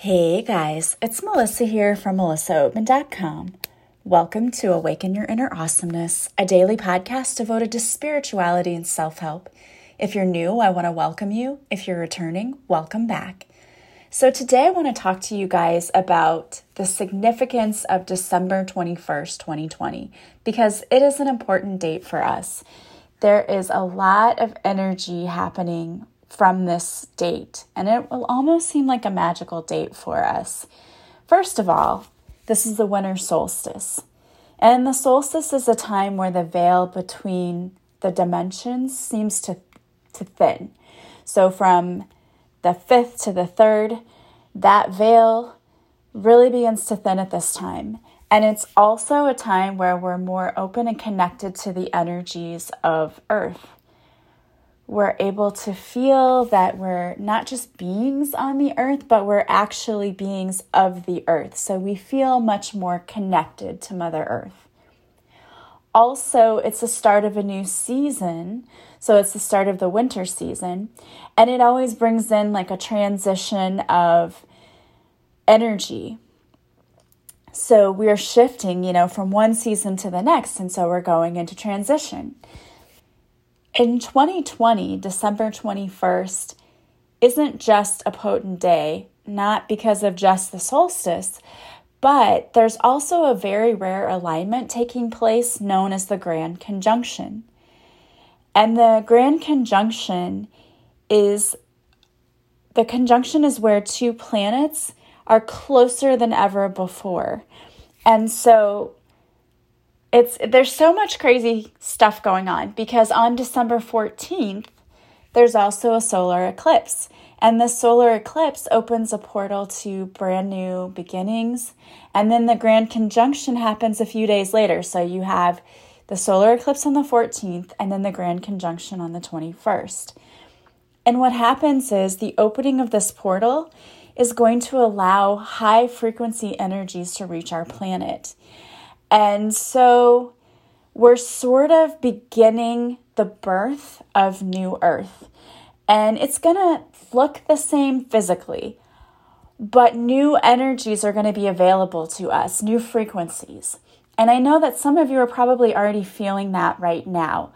Hey guys, it's Melissa here from melissaoatman.com. Welcome to Awaken Your Inner Awesomeness, a daily podcast devoted to spirituality and self help. If you're new, I want to welcome you. If you're returning, welcome back. So, today I want to talk to you guys about the significance of December 21st, 2020, because it is an important date for us. There is a lot of energy happening from this date, and it will almost seem like a magical date for us. First of all, this is the winter solstice. And the solstice is a time where the veil between the dimensions seems to, to thin. So from the 5th to the 3rd, that veil really begins to thin at this time. And it's also a time where we're more open and connected to the energies of Earth we're able to feel that we're not just beings on the earth, but we're actually beings of the earth. So we feel much more connected to Mother Earth. Also, it's the start of a new season. So it's the start of the winter season. And it always brings in like a transition of energy. So we're shifting, you know, from one season to the next. And so we're going into transition. In 2020, December 21st isn't just a potent day, not because of just the solstice, but there's also a very rare alignment taking place known as the Grand Conjunction. And the Grand Conjunction is the conjunction is where two planets are closer than ever before. And so it's there's so much crazy stuff going on because on December 14th there's also a solar eclipse. And the solar eclipse opens a portal to brand new beginnings. And then the grand conjunction happens a few days later. So you have the solar eclipse on the 14th and then the grand conjunction on the 21st and what happens is the opening of this portal is going to allow high frequency energies to reach our planet and so we're sort of beginning the birth of new earth. And it's going to look the same physically, but new energies are going to be available to us, new frequencies. And I know that some of you are probably already feeling that right now.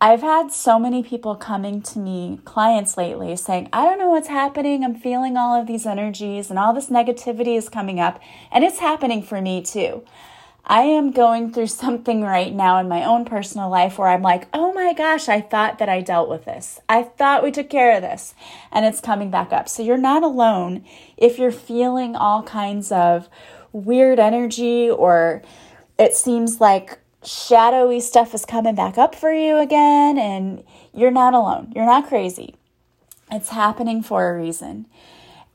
I've had so many people coming to me, clients lately, saying, I don't know what's happening. I'm feeling all of these energies and all this negativity is coming up. And it's happening for me too. I am going through something right now in my own personal life where I'm like, oh my gosh, I thought that I dealt with this. I thought we took care of this. And it's coming back up. So you're not alone if you're feeling all kinds of weird energy or it seems like shadowy stuff is coming back up for you again. And you're not alone. You're not crazy. It's happening for a reason.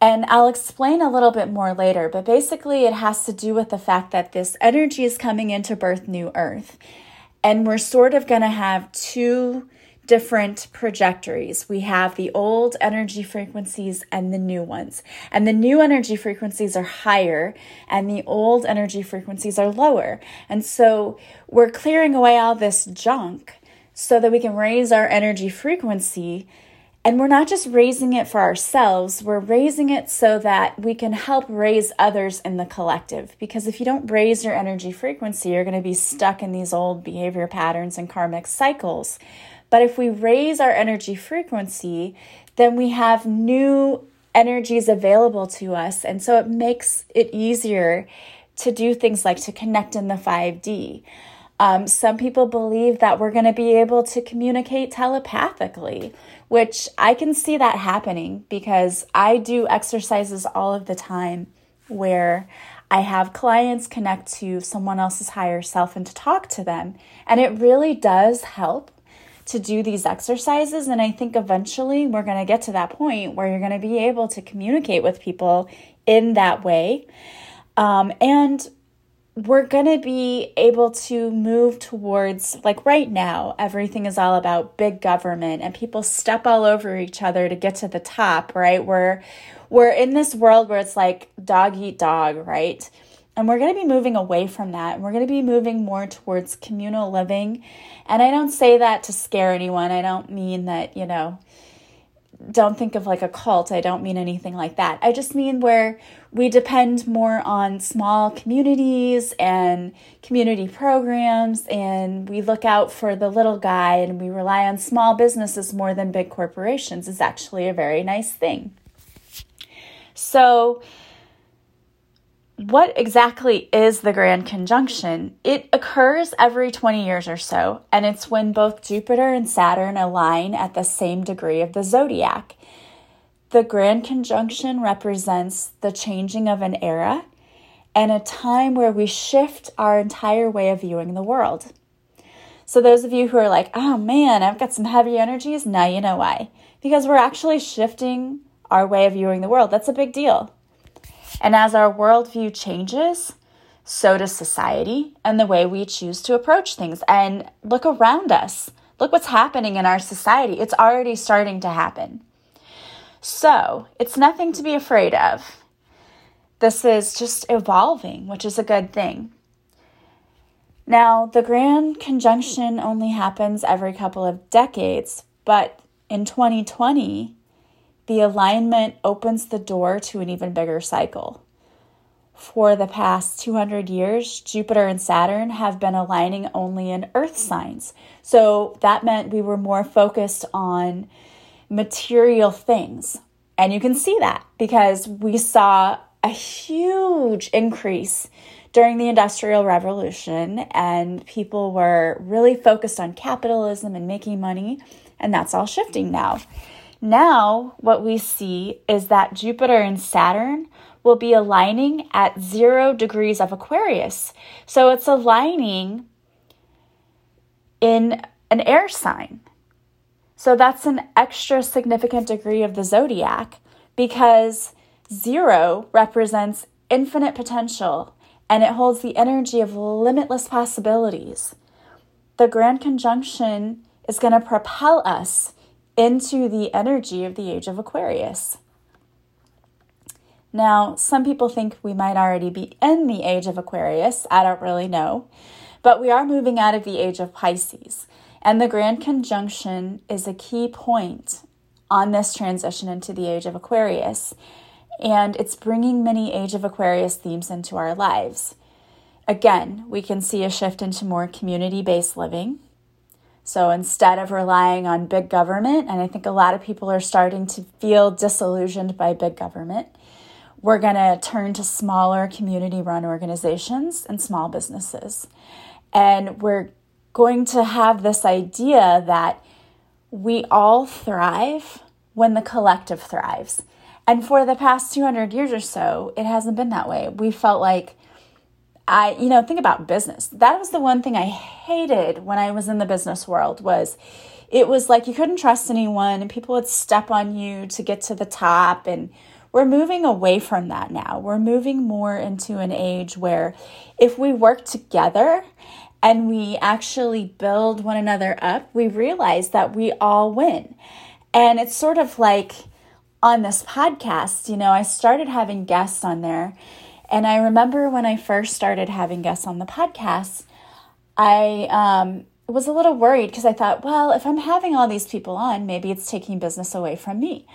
And I'll explain a little bit more later, but basically, it has to do with the fact that this energy is coming into birth new earth. And we're sort of going to have two different trajectories. We have the old energy frequencies and the new ones. And the new energy frequencies are higher and the old energy frequencies are lower. And so we're clearing away all this junk so that we can raise our energy frequency and we're not just raising it for ourselves, we're raising it so that we can help raise others in the collective. Because if you don't raise your energy frequency, you're going to be stuck in these old behavior patterns and karmic cycles. But if we raise our energy frequency, then we have new energies available to us. And so it makes it easier to do things like to connect in the 5D. Um, some people believe that we're going to be able to communicate telepathically, which I can see that happening because I do exercises all of the time where I have clients connect to someone else's higher self and to talk to them. And it really does help to do these exercises. And I think eventually we're going to get to that point where you're going to be able to communicate with people in that way. Um, and we're going to be able to move towards like right now everything is all about big government and people step all over each other to get to the top right? We're we're in this world where it's like dog eat dog right? And we're going to be moving away from that. And we're going to be moving more towards communal living. And i don't say that to scare anyone. I don't mean that you know don't think of like a cult. I don't mean anything like that. I just mean where we depend more on small communities and community programs, and we look out for the little guy and we rely on small businesses more than big corporations is actually a very nice thing. So, what exactly is the Grand Conjunction? It occurs every 20 years or so, and it's when both Jupiter and Saturn align at the same degree of the zodiac. The Grand Conjunction represents the changing of an era and a time where we shift our entire way of viewing the world. So, those of you who are like, oh man, I've got some heavy energies, now you know why. Because we're actually shifting our way of viewing the world. That's a big deal. And as our worldview changes, so does society and the way we choose to approach things. And look around us. Look what's happening in our society. It's already starting to happen. So it's nothing to be afraid of. This is just evolving, which is a good thing. Now, the grand conjunction only happens every couple of decades, but in 2020, the alignment opens the door to an even bigger cycle. For the past 200 years, Jupiter and Saturn have been aligning only in Earth signs. So that meant we were more focused on material things. And you can see that because we saw a huge increase during the Industrial Revolution, and people were really focused on capitalism and making money, and that's all shifting now. Now, what we see is that Jupiter and Saturn will be aligning at zero degrees of Aquarius. So it's aligning in an air sign. So that's an extra significant degree of the zodiac because zero represents infinite potential and it holds the energy of limitless possibilities. The Grand Conjunction is going to propel us into the energy of the age of Aquarius. Now, some people think we might already be in the age of Aquarius. I don't really know. But we are moving out of the age of Pisces. And the Grand Conjunction is a key point on this transition into the age of Aquarius. And it's bringing many age of Aquarius themes into our lives. Again, we can see a shift into more community based living, so instead of relying on big government, and I think a lot of people are starting to feel disillusioned by big government, we're going to turn to smaller community run organizations and small businesses. And we're going to have this idea that we all thrive when the collective thrives. And for the past 200 years or so, it hasn't been that way. We felt like I, you know, think about business. That was the one thing I hated when I was in the business world was it was like you couldn't trust anyone and people would step on you to get to the top and we're moving away from that now. We're moving more into an age where if we work together and we actually build one another up, we realize that we all win. And it's sort of like on this podcast, you know, I started having guests on there and I remember when I first started having guests on the podcast, I um, was a little worried because I thought, well, if I'm having all these people on, maybe it's taking business away from me.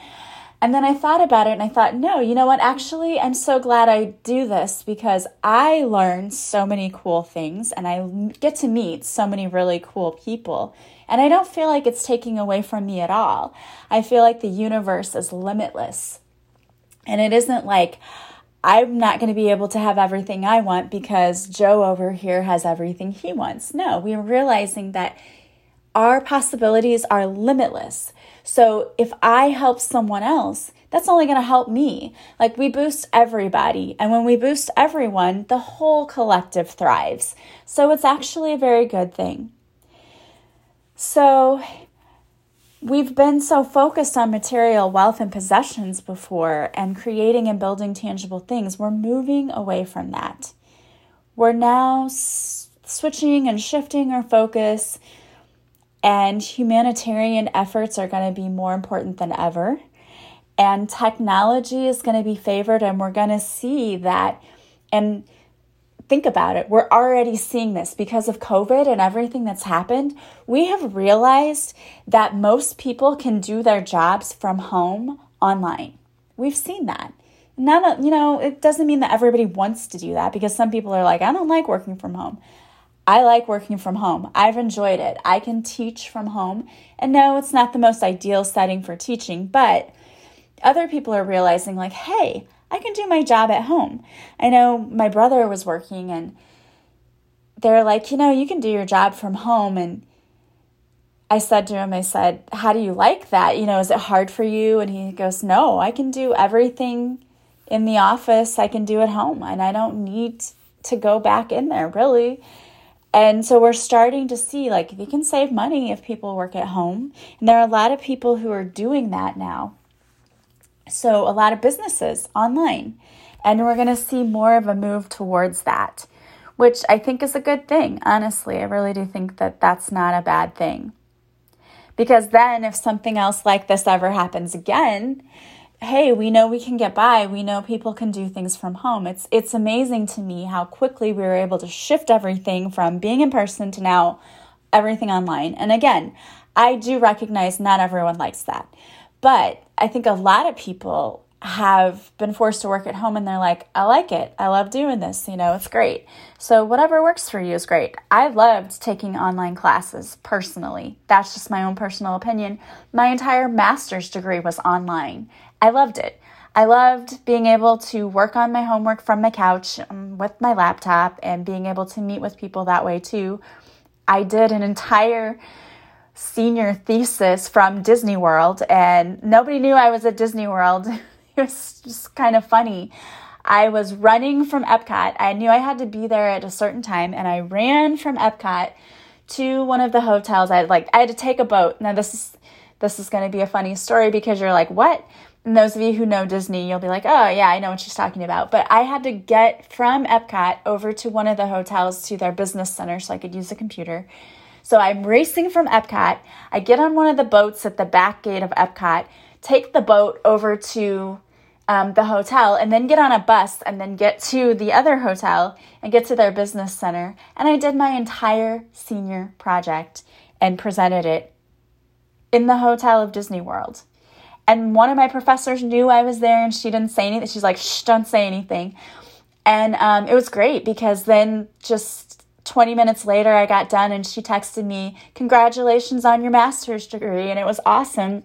And then I thought about it and I thought, no, you know what? Actually, I'm so glad I do this because I learn so many cool things and I get to meet so many really cool people. And I don't feel like it's taking away from me at all. I feel like the universe is limitless. And it isn't like, I'm not going to be able to have everything I want because Joe over here has everything he wants. No, we're realizing that our possibilities are limitless. So if I help someone else, that's only going to help me. Like we boost everybody. And when we boost everyone, the whole collective thrives. So it's actually a very good thing. So We've been so focused on material wealth and possessions before and creating and building tangible things. We're moving away from that. We're now s- switching and shifting our focus, and humanitarian efforts are going to be more important than ever. And technology is going to be favored, and we're going to see that. And think about it. We're already seeing this because of COVID and everything that's happened. We have realized that most people can do their jobs from home online. We've seen that. Not, you know, it doesn't mean that everybody wants to do that because some people are like, I don't like working from home. I like working from home. I've enjoyed it. I can teach from home. And no, it's not the most ideal setting for teaching, but other people are realizing, like, hey, I can do my job at home. I know my brother was working and they're like, you know, you can do your job from home. And I said to him, I said, how do you like that? You know, is it hard for you? And he goes, no, I can do everything in the office I can do at home and I don't need to go back in there really. And so we're starting to see like you can save money if people work at home. And there are a lot of people who are doing that now. So, a lot of businesses online. And we're going to see more of a move towards that, which I think is a good thing. Honestly, I really do think that that's not a bad thing. Because then, if something else like this ever happens again, hey, we know we can get by. We know people can do things from home. It's it's amazing to me how quickly we were able to shift everything from being in person to now everything online. And again, I do recognize not everyone likes that. But I think a lot of people have been forced to work at home and they're like, I like it. I love doing this. You know, it's great. So, whatever works for you is great. I loved taking online classes personally. That's just my own personal opinion. My entire master's degree was online. I loved it. I loved being able to work on my homework from my couch um, with my laptop and being able to meet with people that way too. I did an entire senior thesis from Disney World, and nobody knew I was at Disney World. it was just kind of funny. I was running from Epcot. I knew I had to be there at a certain time, and I ran from Epcot to one of the hotels. I like I had to take a boat. Now this is this is going to be a funny story because you're like, what? And those of you who know Disney, you'll be like, oh, yeah, I know what she's talking about. But I had to get from Epcot over to one of the hotels to their business center so I could use the computer. So I'm racing from Epcot. I get on one of the boats at the back gate of Epcot, take the boat over to um, the hotel, and then get on a bus and then get to the other hotel and get to their business center. And I did my entire senior project and presented it in the hotel of Disney World. And one of my professors knew I was there and she didn't say anything. She's like, shh, don't say anything. And um, it was great because then just 20 minutes later, I got done and she texted me, Congratulations on your master's degree. And it was awesome.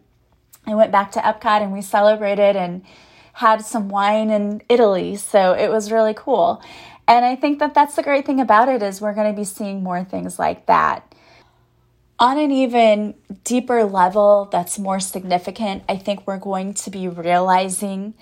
I went back to Epcot and we celebrated and had some wine in Italy. So it was really cool. And I think that that's the great thing about it is we're going to be seeing more things like that. On an even deeper level that's more significant, I think we're going to be realizing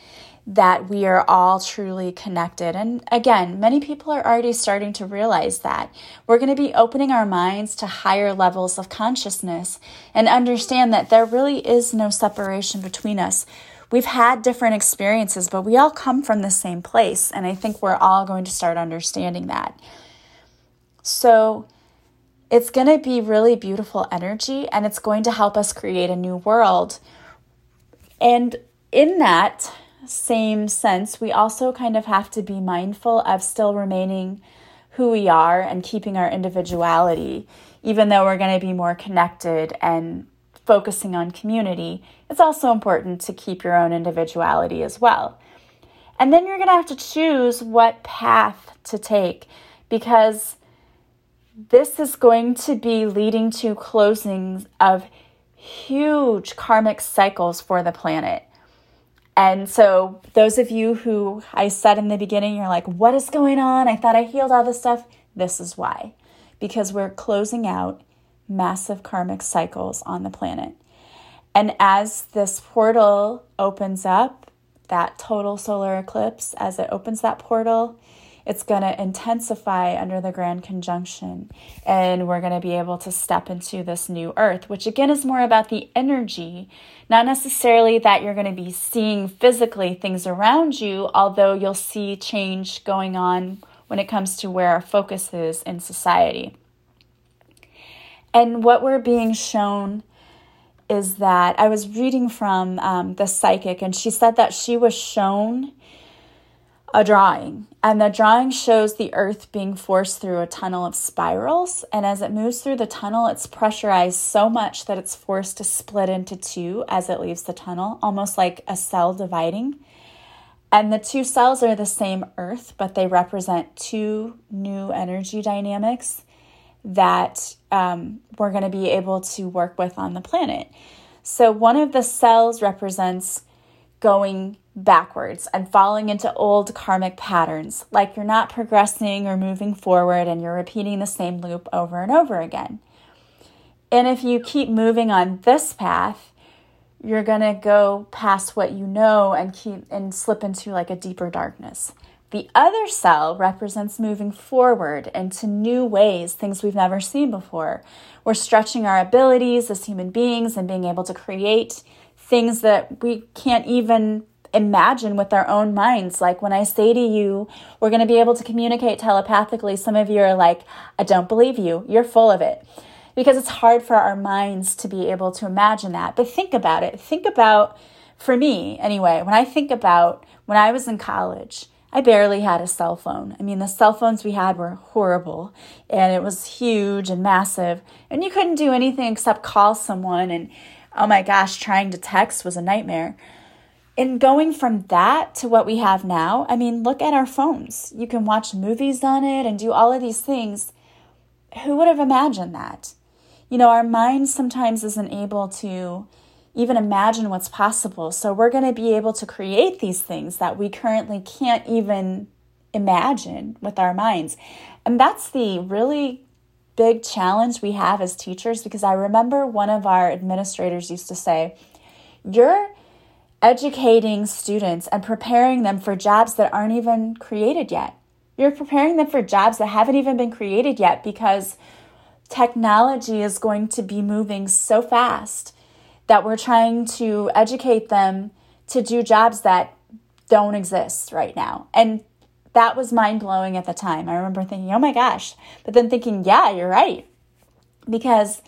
that we are all truly connected. And again, many people are already starting to realize that. We're going to be opening our minds to higher levels of consciousness and understand that there really is no separation between us. We've had different experiences, but we all come from the same place. And I think we're all going to start understanding that. So, it's going to be really beautiful energy and it's going to help us create a new world. And in that, same sense, we also kind of have to be mindful of still remaining who we are and keeping our individuality, even though we're going to be more connected and focusing on community. It's also important to keep your own individuality as well. And then you're going to have to choose what path to take because this is going to be leading to closings of huge karmic cycles for the planet. And so, those of you who I said in the beginning, you're like, what is going on? I thought I healed all this stuff. This is why. Because we're closing out massive karmic cycles on the planet. And as this portal opens up, that total solar eclipse, as it opens that portal, it's going to intensify under the grand conjunction. And we're going to be able to step into this new earth, which again is more about the energy, not necessarily that you're going to be seeing physically things around you, although you'll see change going on when it comes to where our focus is in society. And what we're being shown is that I was reading from um, the psychic, and she said that she was shown a drawing. And the drawing shows the earth being forced through a tunnel of spirals. And as it moves through the tunnel, it's pressurized so much that it's forced to split into two as it leaves the tunnel, almost like a cell dividing. And the two cells are the same earth, but they represent two new energy dynamics that um, we're going to be able to work with on the planet. So, one of the cells represents going backwards and falling into old karmic patterns, like you're not progressing or moving forward and you're repeating the same loop over and over again. And if you keep moving on this path, you're going to go past what you know and keep and slip into like a deeper darkness. The other cell represents moving forward into new ways, things we've never seen before. We're stretching our abilities as human beings and being able to create things that we can't even imagine with our own minds. Like when I say to you, we're going to be able to communicate telepathically, some of you are like, I don't believe you. You're full of it. Because it's hard for our minds to be able to imagine that. But think about it. Think about, for me anyway, when I think about when I was in college, I barely had a cell phone. I mean, the cell phones we had were horrible and it was huge and massive, and you couldn't do anything except call someone. And oh my gosh, trying to text was a nightmare. And going from that to what we have now, I mean, look at our phones. You can watch movies on it and do all of these things. Who would have imagined that? You know, our mind sometimes isn't able to even imagine what's possible. So we're going to be able to create these things that we currently can't even imagine with our minds. And that's the really big challenge we have as teachers because I remember one of our administrators used to say, You're educating students and preparing them for jobs that aren't even created yet. You're preparing them for jobs that haven't even been created yet because technology is going to be moving so fast that we're trying to educate them to do jobs that don't exist right now. And that was mind blowing at the time. I remember thinking, oh my gosh. But then thinking, yeah, you're right. Because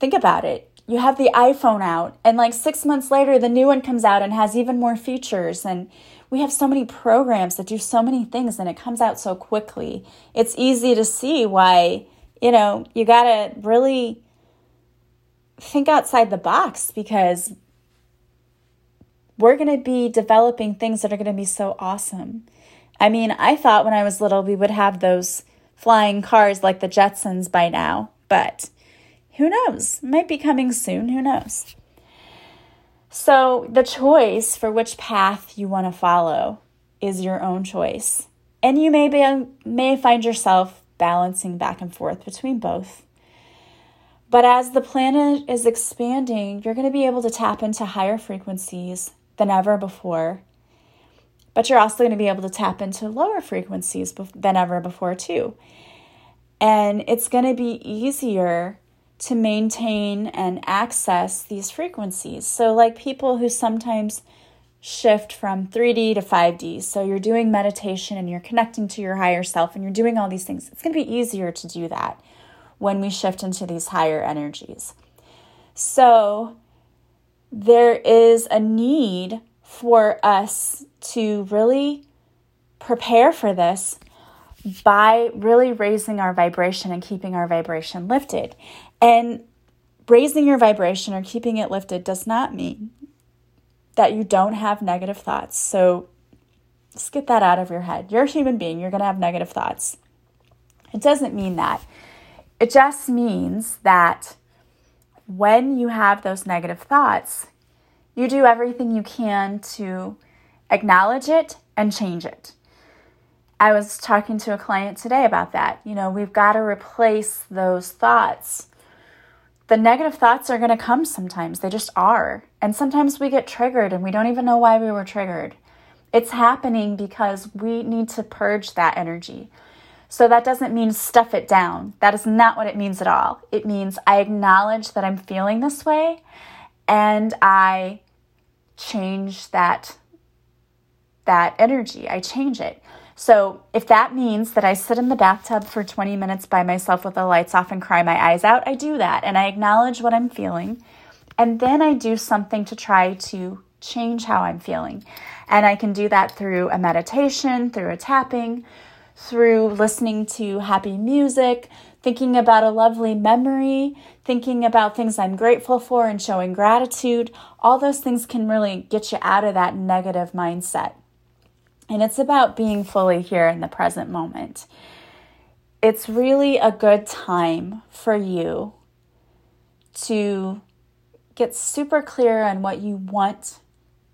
think about it. You have the iPhone out, and like six months later, the new one comes out and has even more features. And we have so many programs that do so many things, and it comes out so quickly. It's easy to see why, you know, you got to really think outside the box because we're to be developing things that are to be so awesome. I mean, I thought when I was little we would have those flying cars like the Jetsons by now, but who knows? Might be coming soon, who knows? So, the choice for which path you want to follow is your own choice. And you may be, may find yourself balancing back and forth between both. But as the planet is expanding, you're going to be able to tap into higher frequencies than ever before. But you're also going to be able to tap into lower frequencies than ever before, too. And it's going to be easier to maintain and access these frequencies. So, like people who sometimes shift from 3D to 5D. So, you're doing meditation and you're connecting to your higher self and you're doing all these things. It's going to be easier to do that when we shift into these higher energies. So, there is a need for us to really prepare for this by really raising our vibration and keeping our vibration lifted. And raising your vibration or keeping it lifted does not mean that you don't have negative thoughts. So just get that out of your head. You're a human being, you're going to have negative thoughts. It doesn't mean that. It just means that when you have those negative thoughts, you do everything you can to acknowledge it and change it. I was talking to a client today about that. You know, we've got to replace those thoughts. The negative thoughts are going to come sometimes, they just are. And sometimes we get triggered and we don't even know why we were triggered. It's happening because we need to purge that energy. So that doesn't mean stuff it down. That is not what it means at all. It means I acknowledge that I'm feeling this way and I change that that energy. I change it. So if that means that I sit in the bathtub for 20 minutes by myself with the lights off and cry my eyes out, I do that and I acknowledge what I'm feeling. And then I do something to try to change how I'm feeling. And I can do that through a meditation, through a tapping, through listening to happy music, thinking about a lovely memory, thinking about things I'm grateful for, and showing gratitude. All those things can really get you out of that negative mindset. And it's about being fully here in the present moment. It's really a good time for you to get super clear on what you want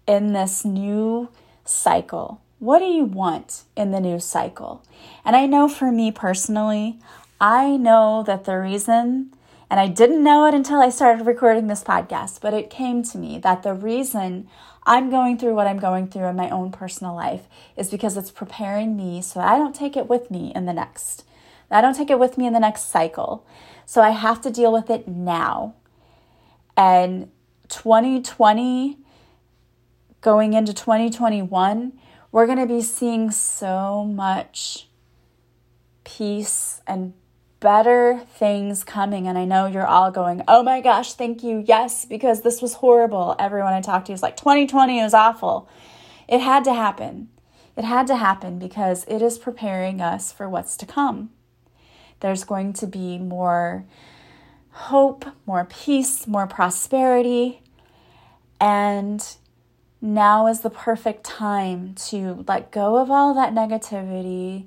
in this new cycle. What do you want in the new cycle? And I know for me personally, I know that the reason, and I didn't know it until I started recording this podcast, but it came to me that the reason I'm going through what I'm going through in my own personal life is because it's preparing me so I don't take it with me in the next. I don't take it with me in the next cycle. So I have to deal with it now. And 2020 going into 2021, we're going to be seeing so much peace and better things coming. And I know you're all going, oh my gosh, thank you. Yes, because this was horrible. Everyone I talked to is like, 2020 was awful. It had to happen. It had to happen because it is preparing us for what's to come. There's going to be more hope, more peace, more prosperity. And now is the perfect time to let go of all that negativity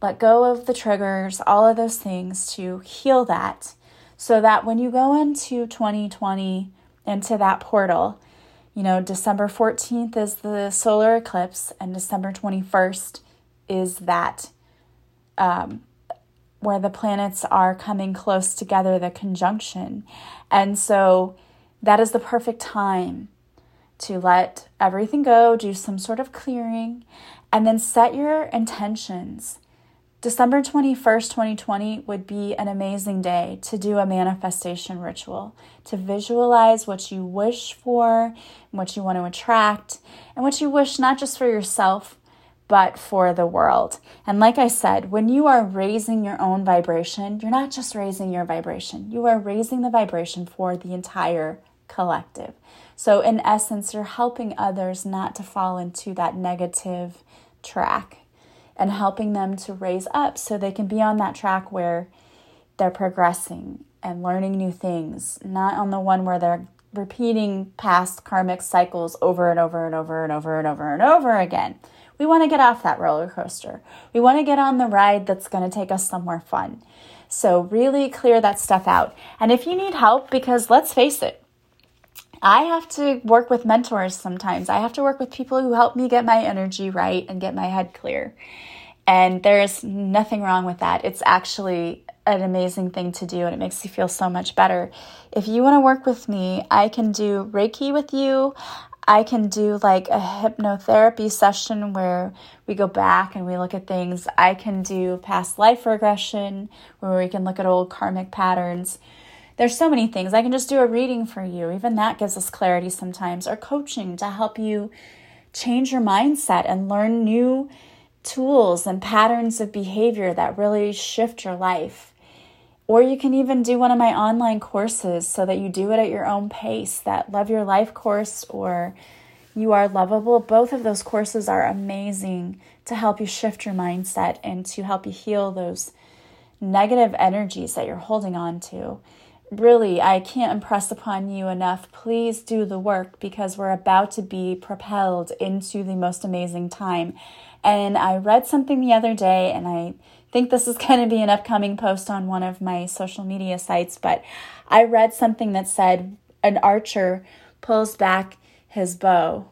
let go of the triggers, all of those things to heal that so that when you go into 2020 into that portal, you know, December 14th is the solar eclipse and December 21st is that um, where the planets are coming close together, the conjunction. And so that is the perfect time to let everything go, do some sort of clearing, and then set your intentions December 21st, 2020 would be an amazing day to do a manifestation ritual, to visualize what you wish for, what you want to attract, and what you wish not just for yourself, but for the world. And like I said, when you are raising your own vibration, you're not just raising your vibration, you are raising the vibration for the entire collective. So, in essence, you're helping others not to fall into that negative track and helping them to raise up so they can be on that track where they're progressing and learning new things, not on the one where they're repeating past karmic cycles over and over and over and over and over and over again. We want to get off that roller coaster. We want to get on the ride that's going to take us somewhere fun. So, really clear that stuff out. And if you need help, because let's face it, I have to work with mentors sometimes. I have to work with people who help me get my energy right and get my head clear. And there's nothing wrong with that. It's actually an amazing thing to do and it makes you feel so much better. If you want to work with me, I can do Reiki with you. I can do like a hypnotherapy session where we go back and we look at things. I can do past life regression where we can look at old karmic patterns. There's so many things. I can just do a reading for you. Even that gives us clarity sometimes, or coaching to help you change your mindset and learn new tools and patterns of behavior that really shift your life. Or you can even do one of my online courses so that you do it at your own pace. That Love Your Life course or You Are Lovable. Both of those courses are amazing to help you shift your mindset and to help you heal those negative energies that you're holding on to. Really, I can't impress upon you enough. Please do the work because we're about to be propelled into the most amazing time. And I read something the other day, and I think this is going to be an upcoming post on one of my social media sites, but I read something that said an archer pulls back his bow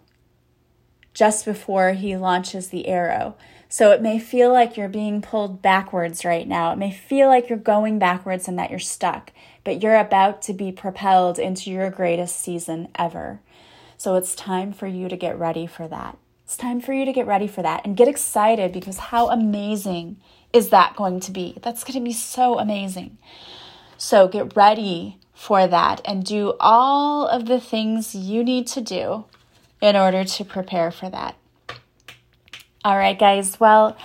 just before he launches the arrow. So it may feel like you're being pulled backwards right now. It may feel like you're going backwards and that you're stuck, but you're about to be propelled into your greatest season ever. So it's time for you to get ready for that. It's time for you to get ready for that and get excited because how amazing is that going to be? That's going to be so amazing. So get ready for that and do all of the things you need to do in order to prepare for that. All right, guys. Well,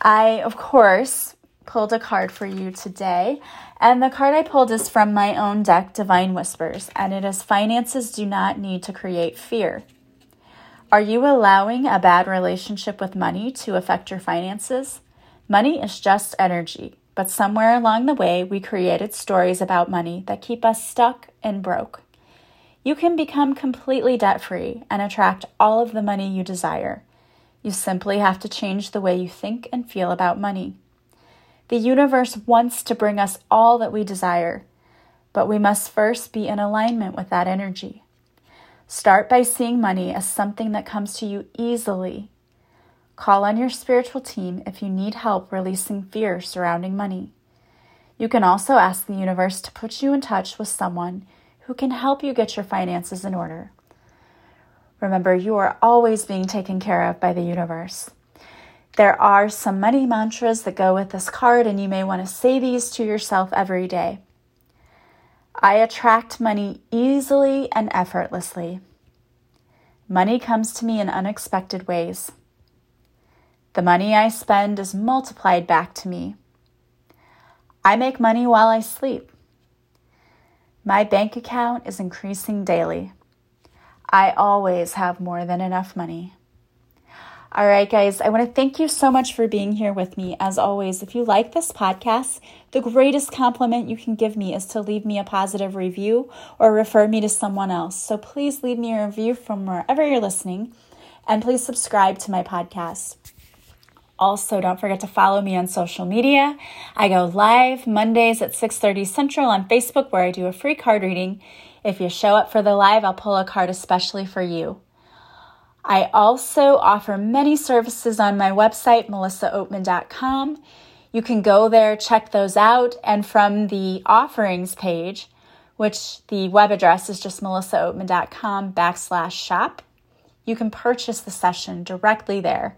I, of course, pulled a card for you today. And the card I pulled is from my own deck, Divine Whispers, and it is Finances Do Not Need to Create Fear. Are you allowing a bad relationship with money to affect your finances? Money is just energy, but somewhere along the way, we created stories about money that keep us stuck and broke. You can become completely debt free and attract all of the money you desire. You simply have to change the way you think and feel about money. The universe wants to bring us all that we desire, but we must first be in alignment with that energy. Start by seeing money as something that comes to you easily. Call on your spiritual team if you need help releasing fear surrounding money. You can also ask the universe to put you in touch with someone who can help you get your finances in order. Remember, you are always being taken care of by the universe. There are some money mantras that go with this card, and you may want to say these to yourself every day. I attract money easily and effortlessly. Money comes to me in unexpected ways. The money I spend is multiplied back to me. I make money while I sleep. My bank account is increasing daily. I always have more than enough money. All right, guys, I want to thank you so much for being here with me. As always, if you like this podcast, the greatest compliment you can give me is to leave me a positive review or refer me to someone else. So please leave me a review from wherever you're listening and please subscribe to my podcast. Also, don't forget to follow me on social media. I go live Mondays at 6:30 Central on Facebook where I do a free card reading. If you show up for the live, I'll pull a card especially for you. I also offer many services on my website, melissaoatman.com. You can go there, check those out, and from the offerings page, which the web address is just melissaoatman.com backslash shop, you can purchase the session directly there.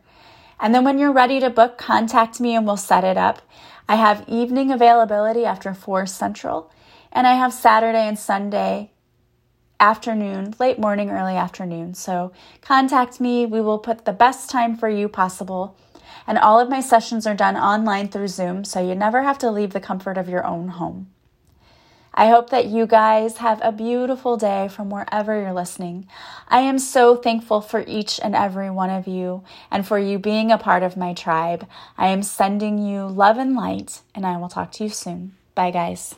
And then when you're ready to book, contact me and we'll set it up. I have evening availability after 4 Central, and I have Saturday and Sunday afternoon, late morning, early afternoon. So contact me. We will put the best time for you possible. And all of my sessions are done online through Zoom, so you never have to leave the comfort of your own home. I hope that you guys have a beautiful day from wherever you're listening. I am so thankful for each and every one of you and for you being a part of my tribe. I am sending you love and light, and I will talk to you soon. Bye, guys.